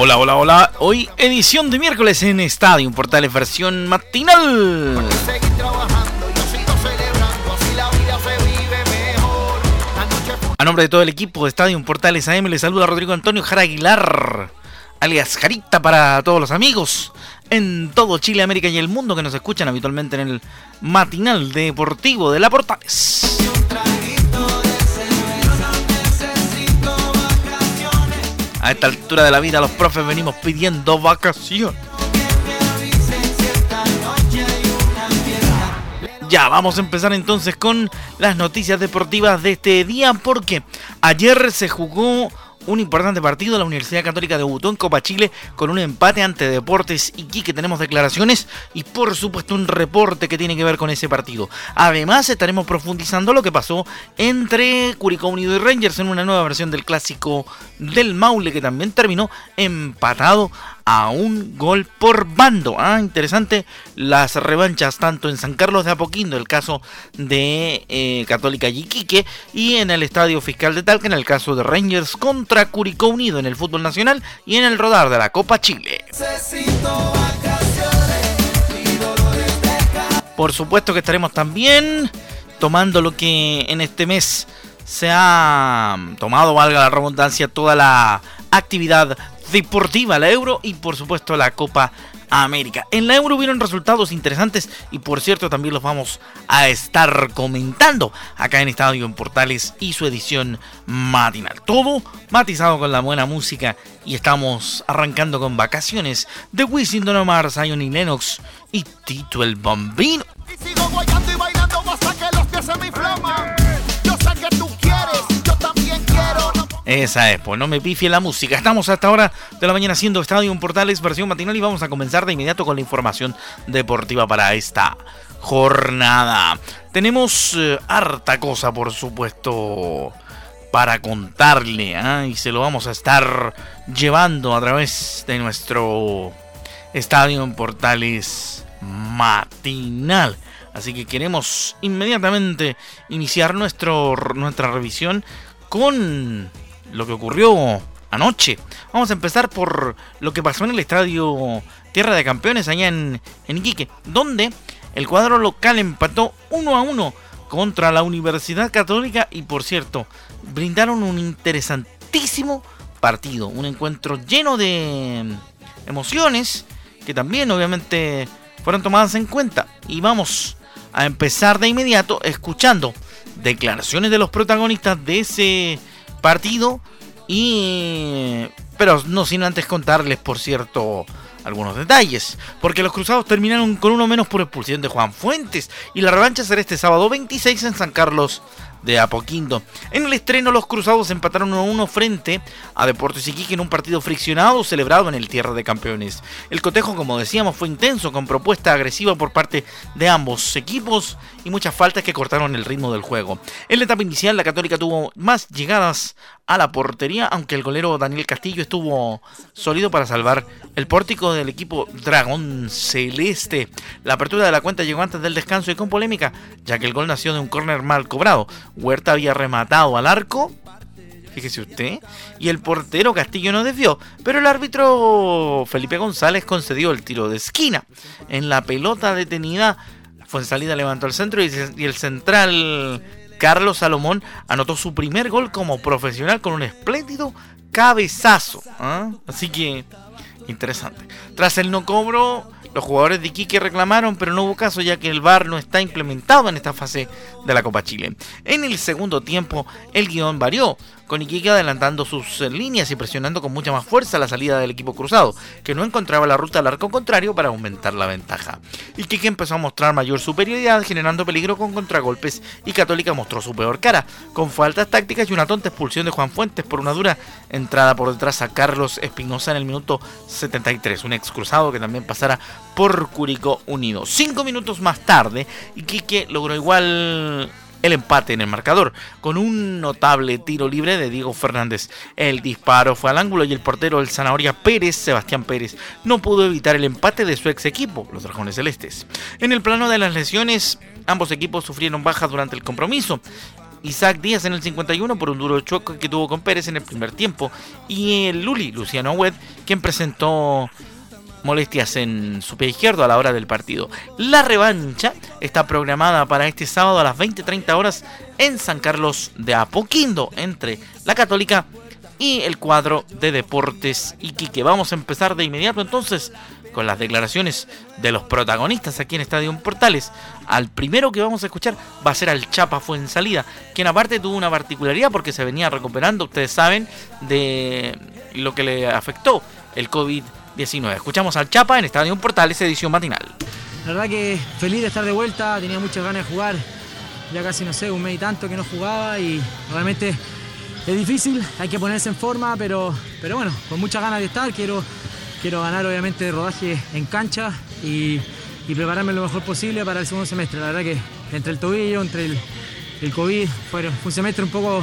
Hola, hola, hola. Hoy edición de miércoles en Estadio Portales versión matinal. A nombre de todo el equipo de Estadio Portales AM le saluda Rodrigo Antonio Jara Aguilar, alias Jarita para todos los amigos en todo Chile, América y el mundo que nos escuchan habitualmente en el matinal deportivo de la Portales. A esta altura de la vida los profes venimos pidiendo vacación. Ya, vamos a empezar entonces con las noticias deportivas de este día porque ayer se jugó un importante partido. La Universidad Católica debutó en Copa Chile con un empate ante Deportes que Tenemos declaraciones y por supuesto un reporte que tiene que ver con ese partido. Además estaremos profundizando lo que pasó entre Curicó Unido y Rangers en una nueva versión del clásico del Maule que también terminó empatado a un gol por bando. Ah, interesante las revanchas tanto en San Carlos de Apoquindo, el caso de eh, Católica Yiquique, y en el Estadio Fiscal de Talca, en el caso de Rangers contra Curicó Unido en el fútbol nacional y en el rodar de la Copa Chile. Por supuesto que estaremos también tomando lo que en este mes se ha tomado, valga la redundancia, toda la actividad deportiva, la Euro y por supuesto la Copa América. En la Euro hubieron resultados interesantes y por cierto también los vamos a estar comentando acá en Estadio en Portales y su edición matinal. Todo matizado con la buena música y estamos arrancando con vacaciones de Wisin Don Omar, Zion y Lennox y Tito el Bambino. Y sigo y bailando hasta que los pies se me inflaman. Esa es, pues no me pifie la música. Estamos hasta ahora de la mañana haciendo Estadio Portales versión matinal y vamos a comenzar de inmediato con la información deportiva para esta jornada. Tenemos eh, harta cosa, por supuesto, para contarle ¿ah? y se lo vamos a estar llevando a través de nuestro Estadio Portales matinal. Así que queremos inmediatamente iniciar nuestro, nuestra revisión con lo que ocurrió anoche. Vamos a empezar por lo que pasó en el estadio Tierra de Campeones allá en, en Iquique, donde el cuadro local empató 1 a 1 contra la Universidad Católica y por cierto, brindaron un interesantísimo partido, un encuentro lleno de emociones que también obviamente fueron tomadas en cuenta y vamos a empezar de inmediato escuchando declaraciones de los protagonistas de ese partido y pero no sin antes contarles por cierto algunos detalles, porque los cruzados terminaron con uno menos por expulsión de Juan Fuentes y la revancha será este sábado 26 en San Carlos de Apoquindo. En el estreno, los cruzados empataron 1-1 frente a Deportes Iquique en un partido friccionado celebrado en el Tierra de Campeones. El cotejo, como decíamos, fue intenso, con propuesta agresiva por parte de ambos equipos y muchas faltas que cortaron el ritmo del juego. En la etapa inicial, la Católica tuvo más llegadas a la portería, aunque el golero Daniel Castillo estuvo sólido para salvar el pórtico del equipo Dragón Celeste. La apertura de la cuenta llegó antes del descanso y con polémica, ya que el gol nació de un córner mal cobrado. Huerta había rematado al arco, fíjese usted, y el portero Castillo no desvió, pero el árbitro Felipe González concedió el tiro de esquina. En la pelota detenida, fue en salida levantó el centro y el central Carlos Salomón anotó su primer gol como profesional con un espléndido cabezazo. ¿ah? Así que interesante. Tras el no cobro, Los jugadores de Iquique reclamaron, pero no hubo caso ya que el VAR no está implementado en esta fase de la Copa Chile. En el segundo tiempo, el guion varió, con Iquique adelantando sus eh, líneas y presionando con mucha más fuerza la salida del equipo cruzado, que no encontraba la ruta al arco contrario para aumentar la ventaja. Iquique empezó a mostrar mayor superioridad, generando peligro con contragolpes, y Católica mostró su peor cara, con faltas tácticas y una tonta expulsión de Juan Fuentes por una dura entrada por detrás a Carlos Espinosa en el minuto 73, un ex cruzado que también pasara por Curicó Unido. Cinco minutos más tarde, Iquique logró igual el empate en el marcador, con un notable tiro libre de Diego Fernández. El disparo fue al ángulo y el portero del Zanahoria Pérez, Sebastián Pérez, no pudo evitar el empate de su ex equipo, los Dragones Celestes. En el plano de las lesiones, ambos equipos sufrieron bajas durante el compromiso. Isaac Díaz en el 51 por un duro choque que tuvo con Pérez en el primer tiempo y el Luli, Luciano Wed, quien presentó molestias en su pie izquierdo a la hora del partido. La revancha está programada para este sábado a las 20.30 horas en San Carlos de Apoquindo entre la Católica y el cuadro de Deportes Iquique. Vamos a empezar de inmediato entonces con las declaraciones de los protagonistas aquí en Estadio Portales. Al primero que vamos a escuchar va a ser al Chapa Fuensalida, quien aparte tuvo una particularidad porque se venía recuperando, ustedes saben, de lo que le afectó el COVID 19. Escuchamos al Chapa en Estadio Portales, edición matinal. La verdad que feliz de estar de vuelta, tenía muchas ganas de jugar, ya casi no sé, un mes y tanto que no jugaba y realmente es difícil, hay que ponerse en forma, pero, pero bueno, con muchas ganas de estar, quiero, quiero ganar obviamente rodaje en cancha y, prepararme lo mejor posible para el segundo semestre. La verdad que entre el tobillo, entre el COVID, fue un semestre un poco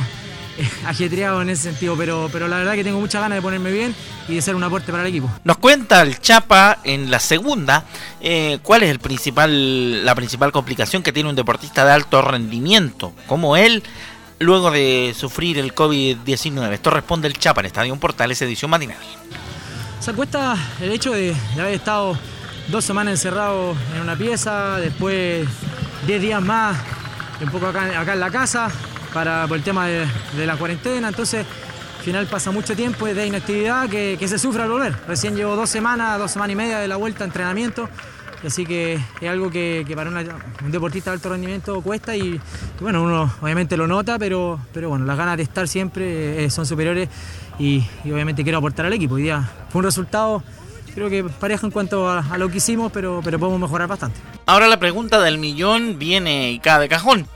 ajetreado en ese sentido, pero, pero la verdad que tengo muchas ganas de ponerme bien y de ser un aporte para el equipo. Nos cuenta el Chapa en la segunda eh, cuál es el principal, la principal complicación que tiene un deportista de alto rendimiento como él luego de sufrir el COVID-19. Esto responde el Chapa en Estadio Portales, edición matinal. Se acuesta el hecho de, haber estado dos semanas encerrado en una pieza, después 10 días más, un poco acá, acá en la casa, para, por el tema de, la cuarentena. Entonces, al final pasa mucho tiempo de inactividad que, se sufre al volver. Recién llevo dos semanas, dos semanas y media de la vuelta a entrenamiento. Así que es algo que, para un deportista de alto rendimiento cuesta y, bueno, uno obviamente lo nota, pero, pero bueno, las ganas de estar siempre eh, son superiores y, obviamente quiero aportar al equipo. Hoy día fue un resultado creo que pareja en cuanto a, a, lo que hicimos, pero, pero podemos mejorar bastante. Ahora la pregunta del millón viene y cae de cajón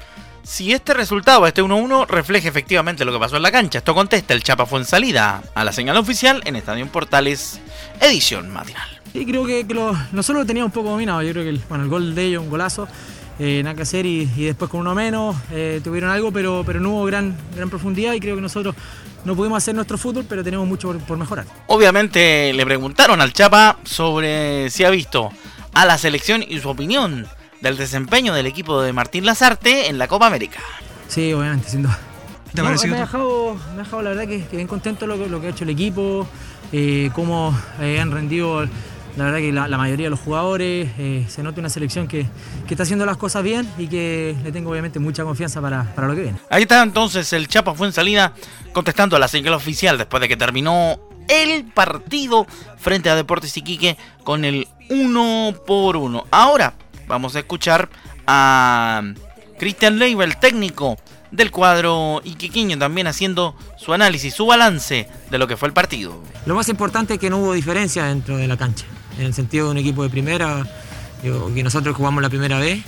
si este resultado, este 1-1, refleja efectivamente lo que pasó en la cancha. Esto contesta el Chapa fue en salida a la señal oficial en Estadio Portales, edición matinal. Sí, creo que, nosotros lo teníamos un poco dominado. Yo creo que el, bueno, el gol de ellos, un golazo, eh, nada que hacer y, después con uno menos eh, tuvieron algo, pero, pero no hubo gran, gran profundidad y creo que nosotros no pudimos hacer nuestro fútbol, pero tenemos mucho por, por mejorar. Obviamente le preguntaron al Chapa sobre si ha visto a la selección y su opinión del desempeño del equipo de Martín Lazarte en la Copa América. Sí, obviamente, sin duda. me, ha dejado, me ha dejado la verdad que, bien contento lo, lo que ha hecho el equipo, eh, cómo eh, han rendido la verdad que la, mayoría de los jugadores, eh, se nota una selección que, está haciendo las cosas bien y que le tengo obviamente mucha confianza para, lo que viene. Ahí está entonces el Chapa fue en salida contestando a la señal oficial después de que terminó el partido frente a Deportes Iquique con el 1 por 1. Ahora, vamos a escuchar a Cristian Leiva, el técnico del cuadro iquiqueño, también haciendo su análisis, su balance de lo que fue el partido. Lo más importante es que no hubo diferencia dentro de la cancha, en el sentido de un equipo de primera, que nosotros jugamos la primera vez.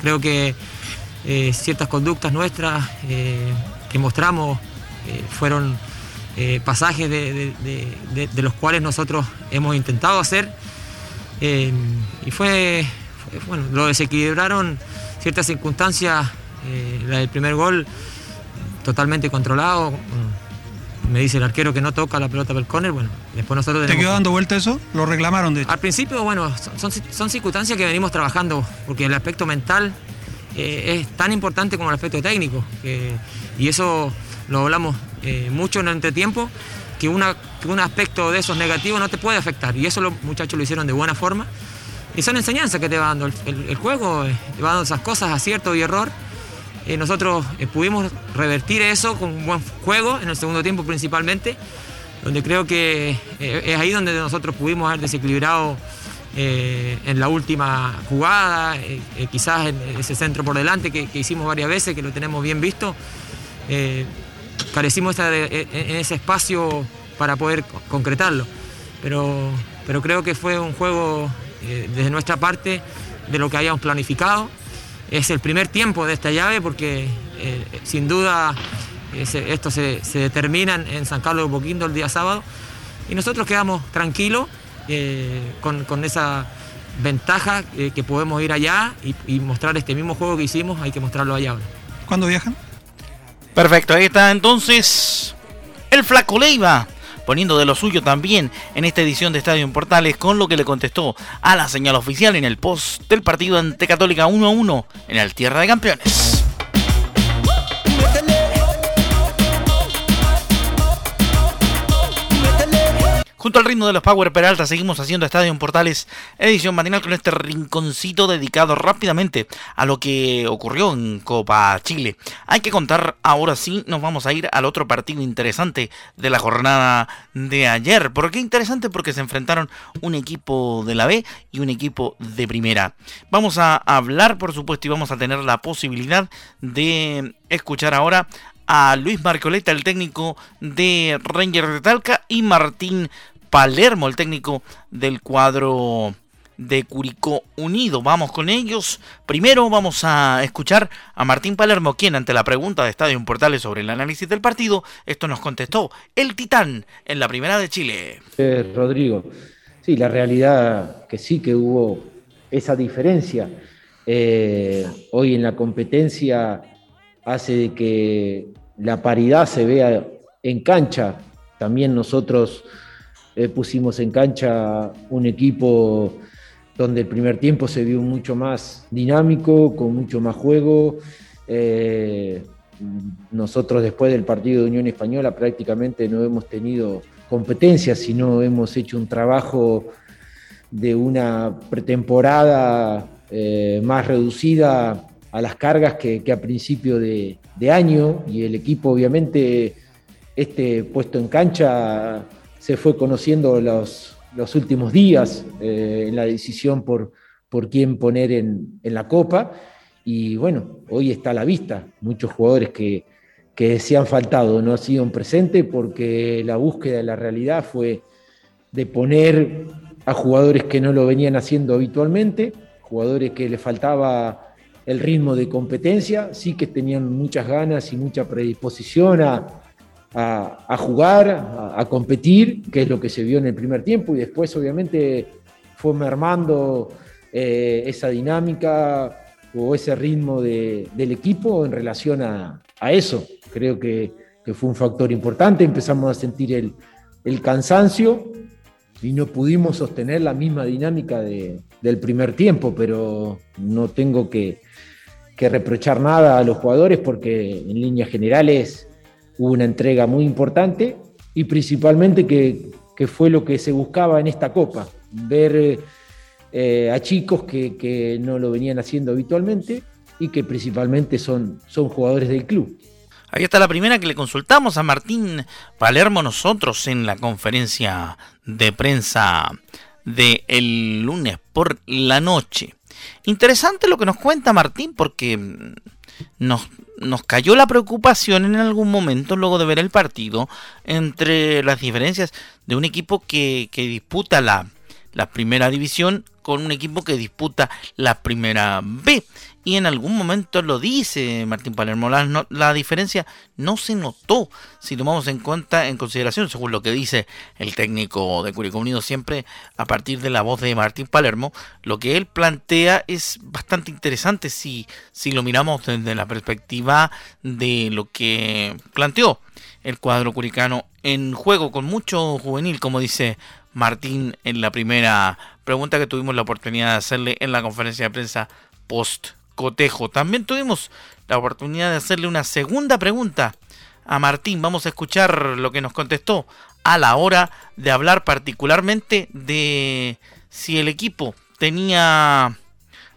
Creo que eh, ciertas conductas nuestras eh, que mostramos eh, fueron pasajes de, los cuales nosotros hemos intentado hacer. y fue, bueno, lo desequilibraron ciertas circunstancias, eh, la del primer gol totalmente controlado. Me dice el arquero que no toca la pelota del córner, bueno, después nosotros ¿Te quedó dando vuelta eso? ¿Lo reclamaron de hecho? Al principio, bueno, son, circunstancias que venimos trabajando, porque el aspecto mental eh, es tan importante como el aspecto técnico, y eso lo hablamos eh, mucho en el entretiempo, que, una, que un aspecto de esos negativos no te puede afectar, y eso los muchachos lo hicieron de buena forma. Y son enseñanzas que te va dando el, juego, eh, te va dando esas cosas, acierto y error. Eh, nosotros eh, pudimos revertir eso con un buen juego, en el segundo tiempo principalmente, donde creo que es ahí donde nosotros pudimos haber desequilibrado en la última jugada, quizás en ese centro por delante que, hicimos varias veces, que lo tenemos bien visto. carecimos en ese espacio para poder concretarlo. Pero, pero creo que fue un juego desde nuestra parte de lo que habíamos planificado. Es el primer tiempo de esta llave porque sin duda esto se, determina en San Carlos de Boquindo el día sábado y nosotros quedamos tranquilos eh, con, esa ventaja eh, que podemos ir allá y, mostrar este mismo juego que hicimos, hay que mostrarlo allá ahora. ¿Cuándo viajan? Perfecto, ahí está entonces el Flaco Leiva poniendo de lo suyo también en esta edición de Estadio en Portales con lo que le contestó a la señal oficial en el post del partido ante Católica 1 a 1 en el Tierra de Campeones. Junto al ritmo de los Power Peralta seguimos haciendo Estadio Portales edición matinal con este rinconcito dedicado rápidamente a lo que ocurrió en Copa Chile. Hay que contar ahora sí, nos vamos a ir al otro partido interesante de la jornada de ayer. ¿Por qué interesante? Porque se enfrentaron un equipo de la B y un equipo de primera. Vamos a hablar por supuesto y vamos a tener la posibilidad de escuchar ahora a Luis Marcoleta, el técnico de Rangers de Talca, y Martín Palermo, el técnico del cuadro de Curicó Unido. Vamos con ellos. Primero vamos a escuchar a Martín Palermo, quien ante la pregunta de Estadio Portales sobre el análisis del partido, esto nos contestó, el titán en la primera de Chile. Eh, Rodrigo, sí, la realidad que sí que hubo esa diferencia. Eh, hoy en la competencia hace de que la paridad se vea en cancha. También nosotros eh, pusimos en cancha un equipo donde el primer tiempo se vio mucho más dinámico, con mucho más juego. Eh, nosotros después del partido de Unión Española prácticamente no hemos tenido competencia, sino hemos hecho un trabajo de una pretemporada eh, más reducida a las cargas que, a principio de, de, año y el equipo obviamente este puesto en cancha se fue conociendo los, los últimos días eh, en la decisión por, por quién poner en, la Copa. Y bueno, hoy está a la vista. Muchos jugadores que, que se han faltado no han sido presentes porque la búsqueda de la realidad fue de poner a jugadores que no lo venían haciendo habitualmente, jugadores que le faltaba el ritmo de competencia, sí que tenían muchas ganas y mucha predisposición a, a, jugar, a, competir, que es lo que se vio en el primer tiempo, y después obviamente fue mermando eh, esa dinámica o ese ritmo del equipo en relación a, eso. Creo que, fue un factor importante, empezamos a sentir el, cansancio y no pudimos sostener la misma dinámica del primer tiempo, pero no tengo que, que reprochar nada a los jugadores porque en líneas generales hubo una entrega muy importante y principalmente que, fue lo que se buscaba en esta Copa, ver eh, a chicos que, no lo venían haciendo habitualmente y que principalmente son, son jugadores del club. Ahí está la primera que le consultamos a Martín Palermo nosotros en la conferencia de prensa del el lunes por la noche. Interesante lo que nos cuenta Martín porque nos, nos cayó la preocupación en algún momento luego de ver el partido entre las diferencias de un equipo que, que disputa la, la primera división con un equipo que disputa la primera B. Y en algún momento lo dice Martín Palermo, la, la, diferencia no se notó si tomamos en cuenta, en consideración, según lo que dice el técnico de Curicó Unido siempre a partir de la voz de Martín Palermo, lo que él plantea es bastante interesante si, si lo miramos desde la perspectiva de lo que planteó el cuadro curicano en juego con mucho juvenil, como dice Martín en la primera pregunta que tuvimos la oportunidad de hacerle en la conferencia de prensa post También tuvimos la oportunidad de hacerle una segunda pregunta a Martín. Vamos a escuchar lo que nos contestó a la hora de hablar particularmente de si el equipo tenía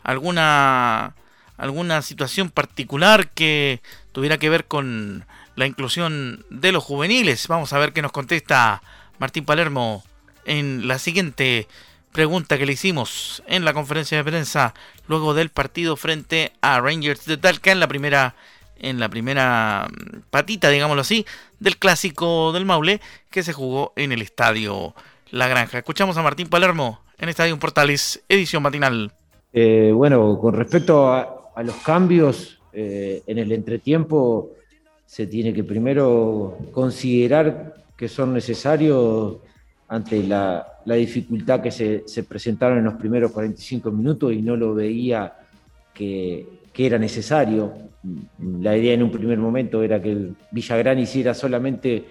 alguna alguna situación particular que tuviera que ver con la inclusión de los juveniles. Vamos a ver qué nos contesta Martín Palermo en la siguiente pregunta que le hicimos en la conferencia de prensa luego del partido frente a Rangers de Talca en la primera en la primera mm, patita, digámoslo así, del clásico del Maule que se jugó en el estadio La Granja. Escuchamos a Martín Palermo en Estadio Portales, edición matinal. Eh, bueno, con respecto a, los cambios eh, en el entretiempo, se tiene que primero considerar que son necesarios ante la, dificultad que se, presentaron en los primeros 45 minutos y no lo veía que, era necesario. La idea en un primer momento era que Villagrán hiciera solamente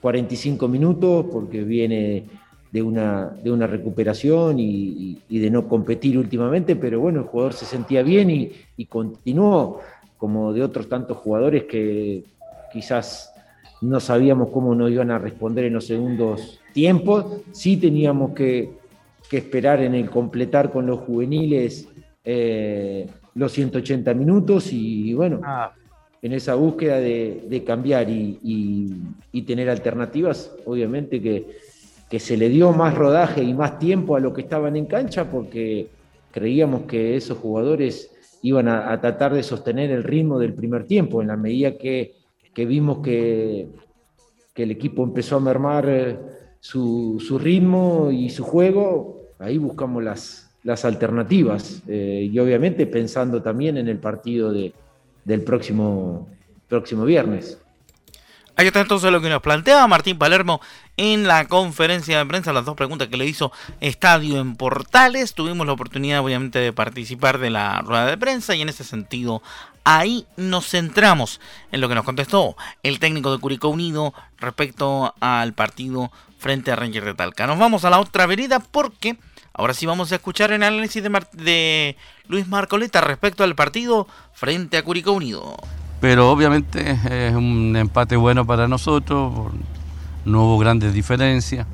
45 minutos porque viene de una, de una recuperación y, de no competir últimamente, pero bueno, el jugador se sentía bien y, y continuó, como de otros tantos jugadores que quizás no sabíamos cómo nos iban a responder en los segundos tiempos, sí teníamos que, esperar en el completar con los juveniles eh, los 180 minutos y, bueno, ah. en esa búsqueda de, cambiar y, tener alternativas, obviamente que, que se le dio más rodaje y más tiempo a lo que estaban en cancha porque creíamos que esos jugadores iban a tratar de sostener el ritmo del primer tiempo en la medida que que vimos que, el equipo empezó a mermar eh, su, ritmo y su juego, ahí buscamos las, las alternativas eh, y obviamente pensando también en el partido de, del próximo, próximo viernes. Ahí está entonces lo que nos planteaba Martín Palermo en la conferencia de prensa, las dos preguntas que le hizo Estadio en Portales. Tuvimos la oportunidad obviamente de participar de la rueda de prensa y en ese sentido ahí nos centramos en lo que nos contestó el técnico de Curicó Unido respecto al partido frente a Ranger de Talca. Nos vamos a la otra vereda porque ahora sí vamos a escuchar el análisis de, de Luis Marcoleta respecto al partido frente a Curicó Unido. Pero obviamente es un empate bueno para nosotros, no hubo grandes diferencias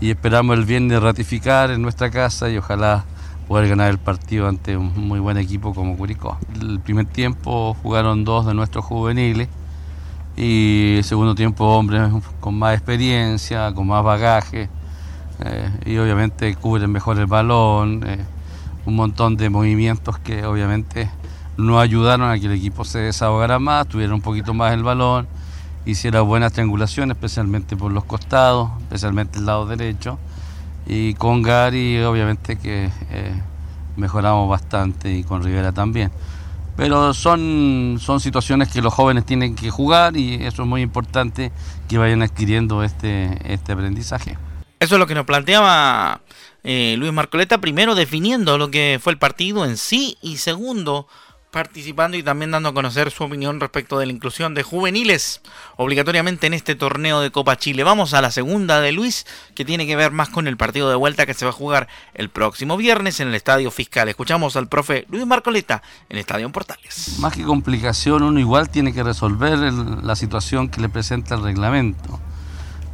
y esperamos el viernes ratificar en nuestra casa y ojalá poder ganar el partido ante un muy buen equipo como Curicó. El primer tiempo jugaron dos de nuestros juveniles y el segundo tiempo hombres con más experiencia, con más bagaje eh, y obviamente cubren mejor el balón, eh, un montón de movimientos que obviamente no ayudaron a que el equipo se desahogara más, tuviera un poquito más el balón, hiciera buenas triangulaciones, especialmente por los costados, especialmente el lado derecho y con Gary obviamente que eh, mejoramos bastante y con Rivera también. Pero son, son situaciones que los jóvenes tienen que jugar y eso es muy importante que vayan adquiriendo este, este aprendizaje. Eso es lo que nos planteaba eh, Luis Marcoleta, primero definiendo lo que fue el partido en sí y segundo participando y también dando a conocer su opinión respecto de la inclusión de juveniles obligatoriamente en este torneo de Copa Chile. Vamos a la segunda de Luis, que tiene que ver más con el partido de vuelta que se va a jugar el próximo viernes en el Estadio Fiscal. Escuchamos al profe Luis Marcoleta en Estadio Portales. Más que complicación, uno igual tiene que resolver la situación que le presenta el reglamento.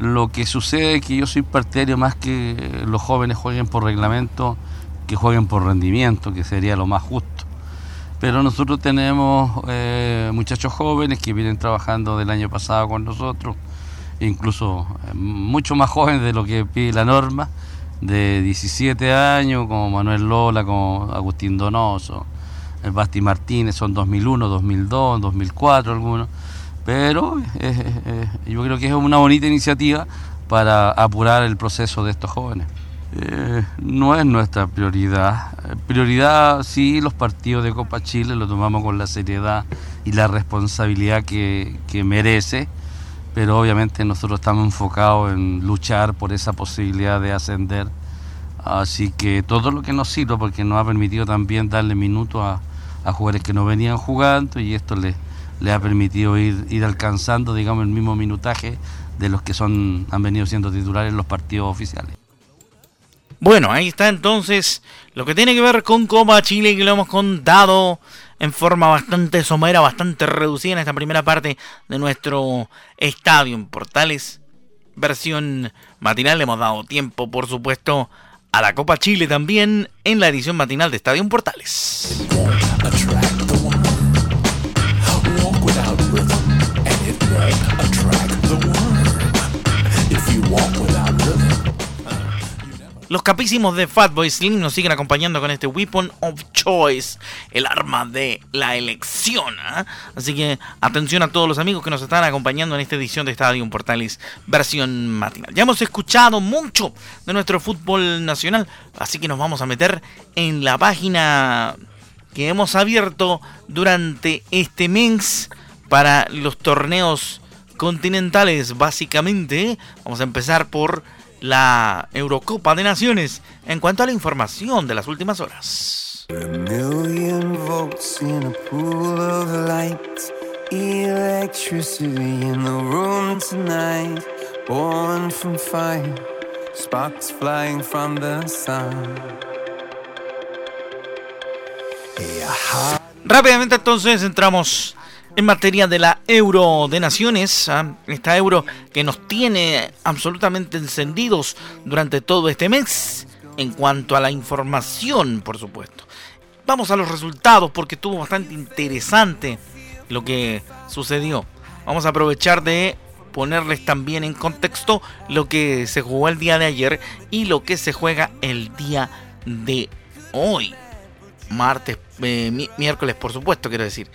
Lo que sucede es que yo soy partidario más que los jóvenes jueguen por reglamento que jueguen por rendimiento, que sería lo más justo pero nosotros tenemos eh, muchachos jóvenes que vienen trabajando del año pasado con nosotros, incluso eh, mucho más jóvenes de lo que pide la norma, de 17 años, como Manuel Lola, como Agustín Donoso, el Basti Martínez, son 2001, 2002, 2004 algunos, pero eh, yo creo que es una bonita iniciativa para apurar el proceso de estos jóvenes. Eh, no es nuestra prioridad. Prioridad sí los partidos de Copa Chile, lo tomamos con la seriedad y la responsabilidad que, merece, pero obviamente nosotros estamos enfocados en luchar por esa posibilidad de ascender. Así que todo lo que nos sirva, porque nos ha permitido también darle minutos a, jugadores que no venían jugando y esto les, ha permitido ir, ir alcanzando, digamos, el mismo minutaje de los que son han venido siendo titulares en los partidos oficiales. Bueno, ahí está entonces lo que tiene que ver con Copa Chile que lo hemos contado en forma bastante somera, bastante reducida en esta primera parte de nuestro estadio en Portales. Versión matinal, le hemos dado tiempo, por supuesto, a la Copa Chile también en la edición matinal de Estadio en Portales. Los capísimos de Fatboy Slim nos siguen acompañando con este Weapon of Choice, el arma de la elección. ¿ah? Así que atención a todos los amigos que nos están acompañando en esta edición de Estadio Portales versión matinal. Ya hemos escuchado mucho de nuestro fútbol nacional, así que nos vamos a meter en la página que hemos abierto durante este mes para los torneos continentales, básicamente. Vamos a empezar por la Eurocopa de Naciones en cuanto a la información de las últimas horas. Rápidamente entonces entramos en materia de la euro de naciones, ¿ah? esta euro que nos tiene absolutamente encendidos durante todo este mes, en cuanto a la información, por supuesto. Vamos a los resultados porque estuvo bastante interesante lo que sucedió. Vamos a aprovechar de ponerles también en contexto lo que se jugó el día de ayer y lo que se juega el día de hoy. Martes, eh, miércoles, por supuesto, quiero decir.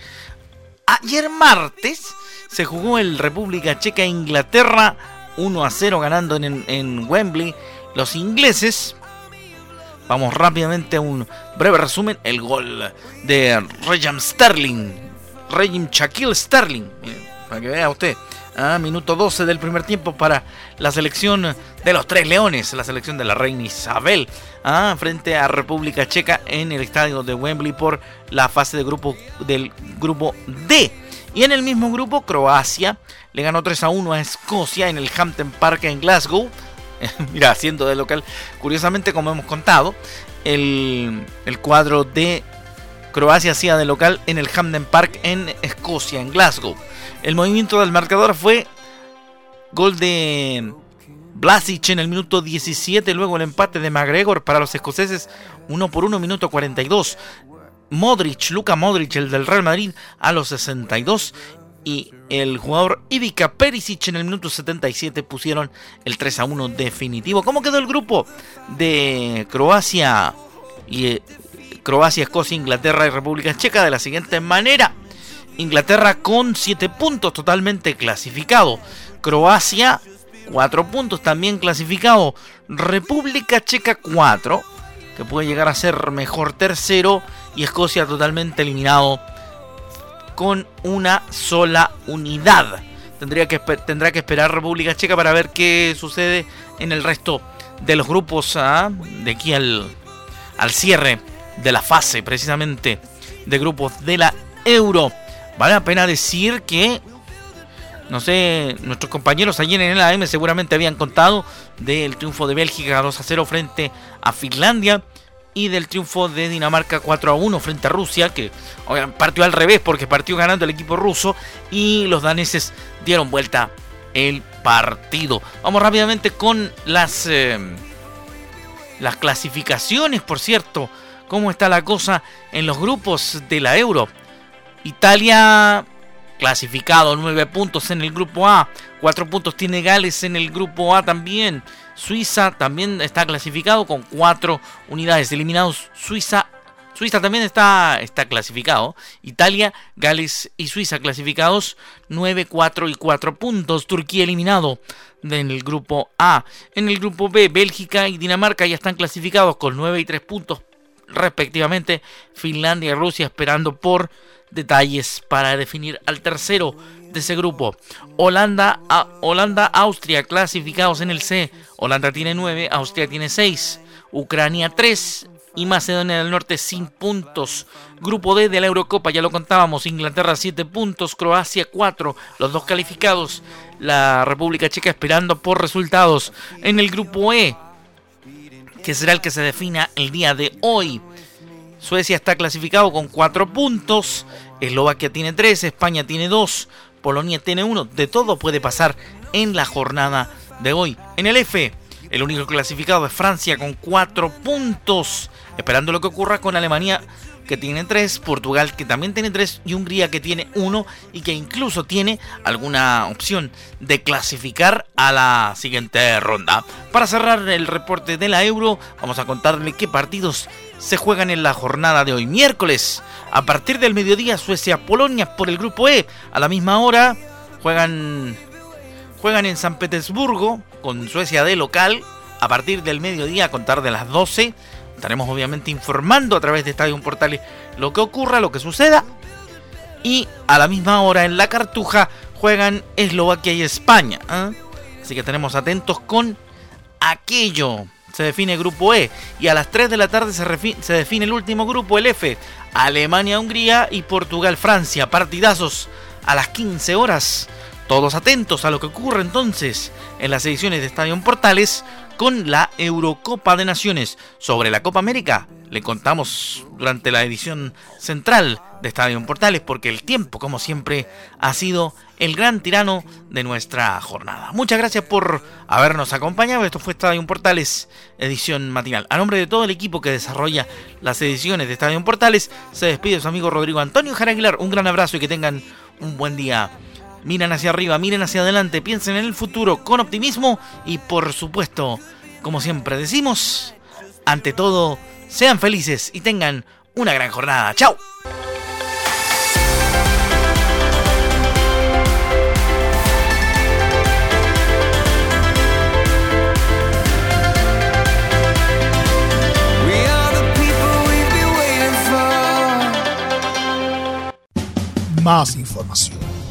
Ayer martes se jugó el República Checa Inglaterra 1 a 0 ganando en, Wembley los ingleses. Vamos rápidamente a un breve resumen. El gol de Regim Sterling. Regim Shaquille Sterling. Para que vea usted. Minuto 12 del primer tiempo para la selección de los Tres Leones, la selección de la reina Isabel, ah, frente a República Checa en el estadio de Wembley por la fase de grupo del grupo D. Y en el mismo grupo, Croacia le ganó 3 a 1 a Escocia en el Hampton Park en Glasgow. Mira, haciendo de local, curiosamente, como hemos contado, el, el cuadro de Croacia hacía de local en el Hampden Park en Escocia, en Glasgow. El movimiento del marcador fue gol de Blasic en el minuto 17, luego el empate de McGregor para los escoceses 1 por 1, minuto 42. Modric, Luka Modric, el del Real Madrid, a los 62. Y el jugador Ivica Perisic en el minuto 77 pusieron el 3 a 1 definitivo. ¿Cómo quedó el grupo de Croacia y eh, Croacia, Escocia, Inglaterra y República Checa de la siguiente manera? Inglaterra con 7 puntos totalmente clasificado. Croacia 4 puntos también clasificado. República Checa 4, que puede llegar a ser mejor tercero. Y Escocia totalmente eliminado con una sola unidad. Tendría que, tendrá que esperar República Checa para ver qué sucede en el resto de los grupos ¿ah? de aquí al, al cierre de la fase precisamente de grupos de la Euro. Vale la pena decir que no sé, nuestros compañeros ayer en el AM seguramente habían contado del triunfo de Bélgica 2 a 0 frente a Finlandia y del triunfo de Dinamarca 4 a 1 frente a Rusia, que partió al revés porque partió ganando el equipo ruso y los daneses dieron vuelta el partido. Vamos rápidamente con las, eh, las clasificaciones, por cierto, cómo está la cosa en los grupos de la Euro. Italia clasificado, 9 puntos en el grupo A, 4 puntos tiene Gales en el grupo A también. Suiza también está clasificado con 4 unidades eliminados. Suiza Suiza también está, está clasificado. Italia, Gales y Suiza clasificados 9, 4 y 4 puntos. Turquía eliminado en el grupo A. En el grupo B, Bélgica y Dinamarca ya están clasificados con 9 y 3 puntos respectivamente. Finlandia y Rusia esperando por detalles para definir al tercero de ese grupo. Holanda, a, Holanda, Austria clasificados en el C. Holanda tiene 9, Austria tiene 6, Ucrania 3 y Macedonia del Norte sin puntos. Grupo D de la Eurocopa, ya lo contábamos, Inglaterra 7 puntos, Croacia 4, los dos calificados. La República Checa esperando por resultados en el grupo E, que será el que se defina el día de hoy. Suecia está clasificado con 4 puntos, Eslovaquia tiene 3, España tiene 2, Polonia tiene 1. De todo puede pasar en la jornada de hoy. En el F, el único clasificado es Francia con 4 puntos, esperando lo que ocurra con Alemania que tiene tres, Portugal que también tiene tres y Hungría que tiene uno y que incluso tiene alguna opción de clasificar a la siguiente ronda. Para cerrar el reporte de la Euro, vamos a contarle qué partidos se juegan en la jornada de hoy, miércoles. A partir del mediodía, Suecia-Polonia por el grupo E. A la misma hora juegan, juegan en San Petersburgo con Suecia de local. A partir del mediodía, a contar de las 12, Estaremos obviamente informando a través de Estadio Portales lo que ocurra, lo que suceda. Y a la misma hora en la Cartuja juegan Eslovaquia y España. ¿ah? Así que tenemos atentos con aquello. Se define grupo E. Y a las 3 de la tarde se, se define el último grupo, el F. Alemania, Hungría y Portugal, Francia. Partidazos a las 15 horas. Todos atentos a lo que ocurre entonces en las ediciones de Estadio Portales con la Eurocopa de Naciones. Sobre la Copa América le contamos durante la edición central de Estadio Portales porque el tiempo, como siempre, ha sido el gran tirano de nuestra jornada. Muchas gracias por habernos acompañado. Esto fue Estadio Portales, edición matinal. A nombre de todo el equipo que desarrolla las ediciones de Estadio Portales, se despide su amigo Rodrigo Antonio Jaraguilar. Un gran abrazo y que tengan un buen día miren hacia arriba, miren hacia adelante, piensen en el futuro con optimismo y por supuesto, como siempre decimos, ante todo, sean felices y tengan una gran jornada. ¡Chao! Más información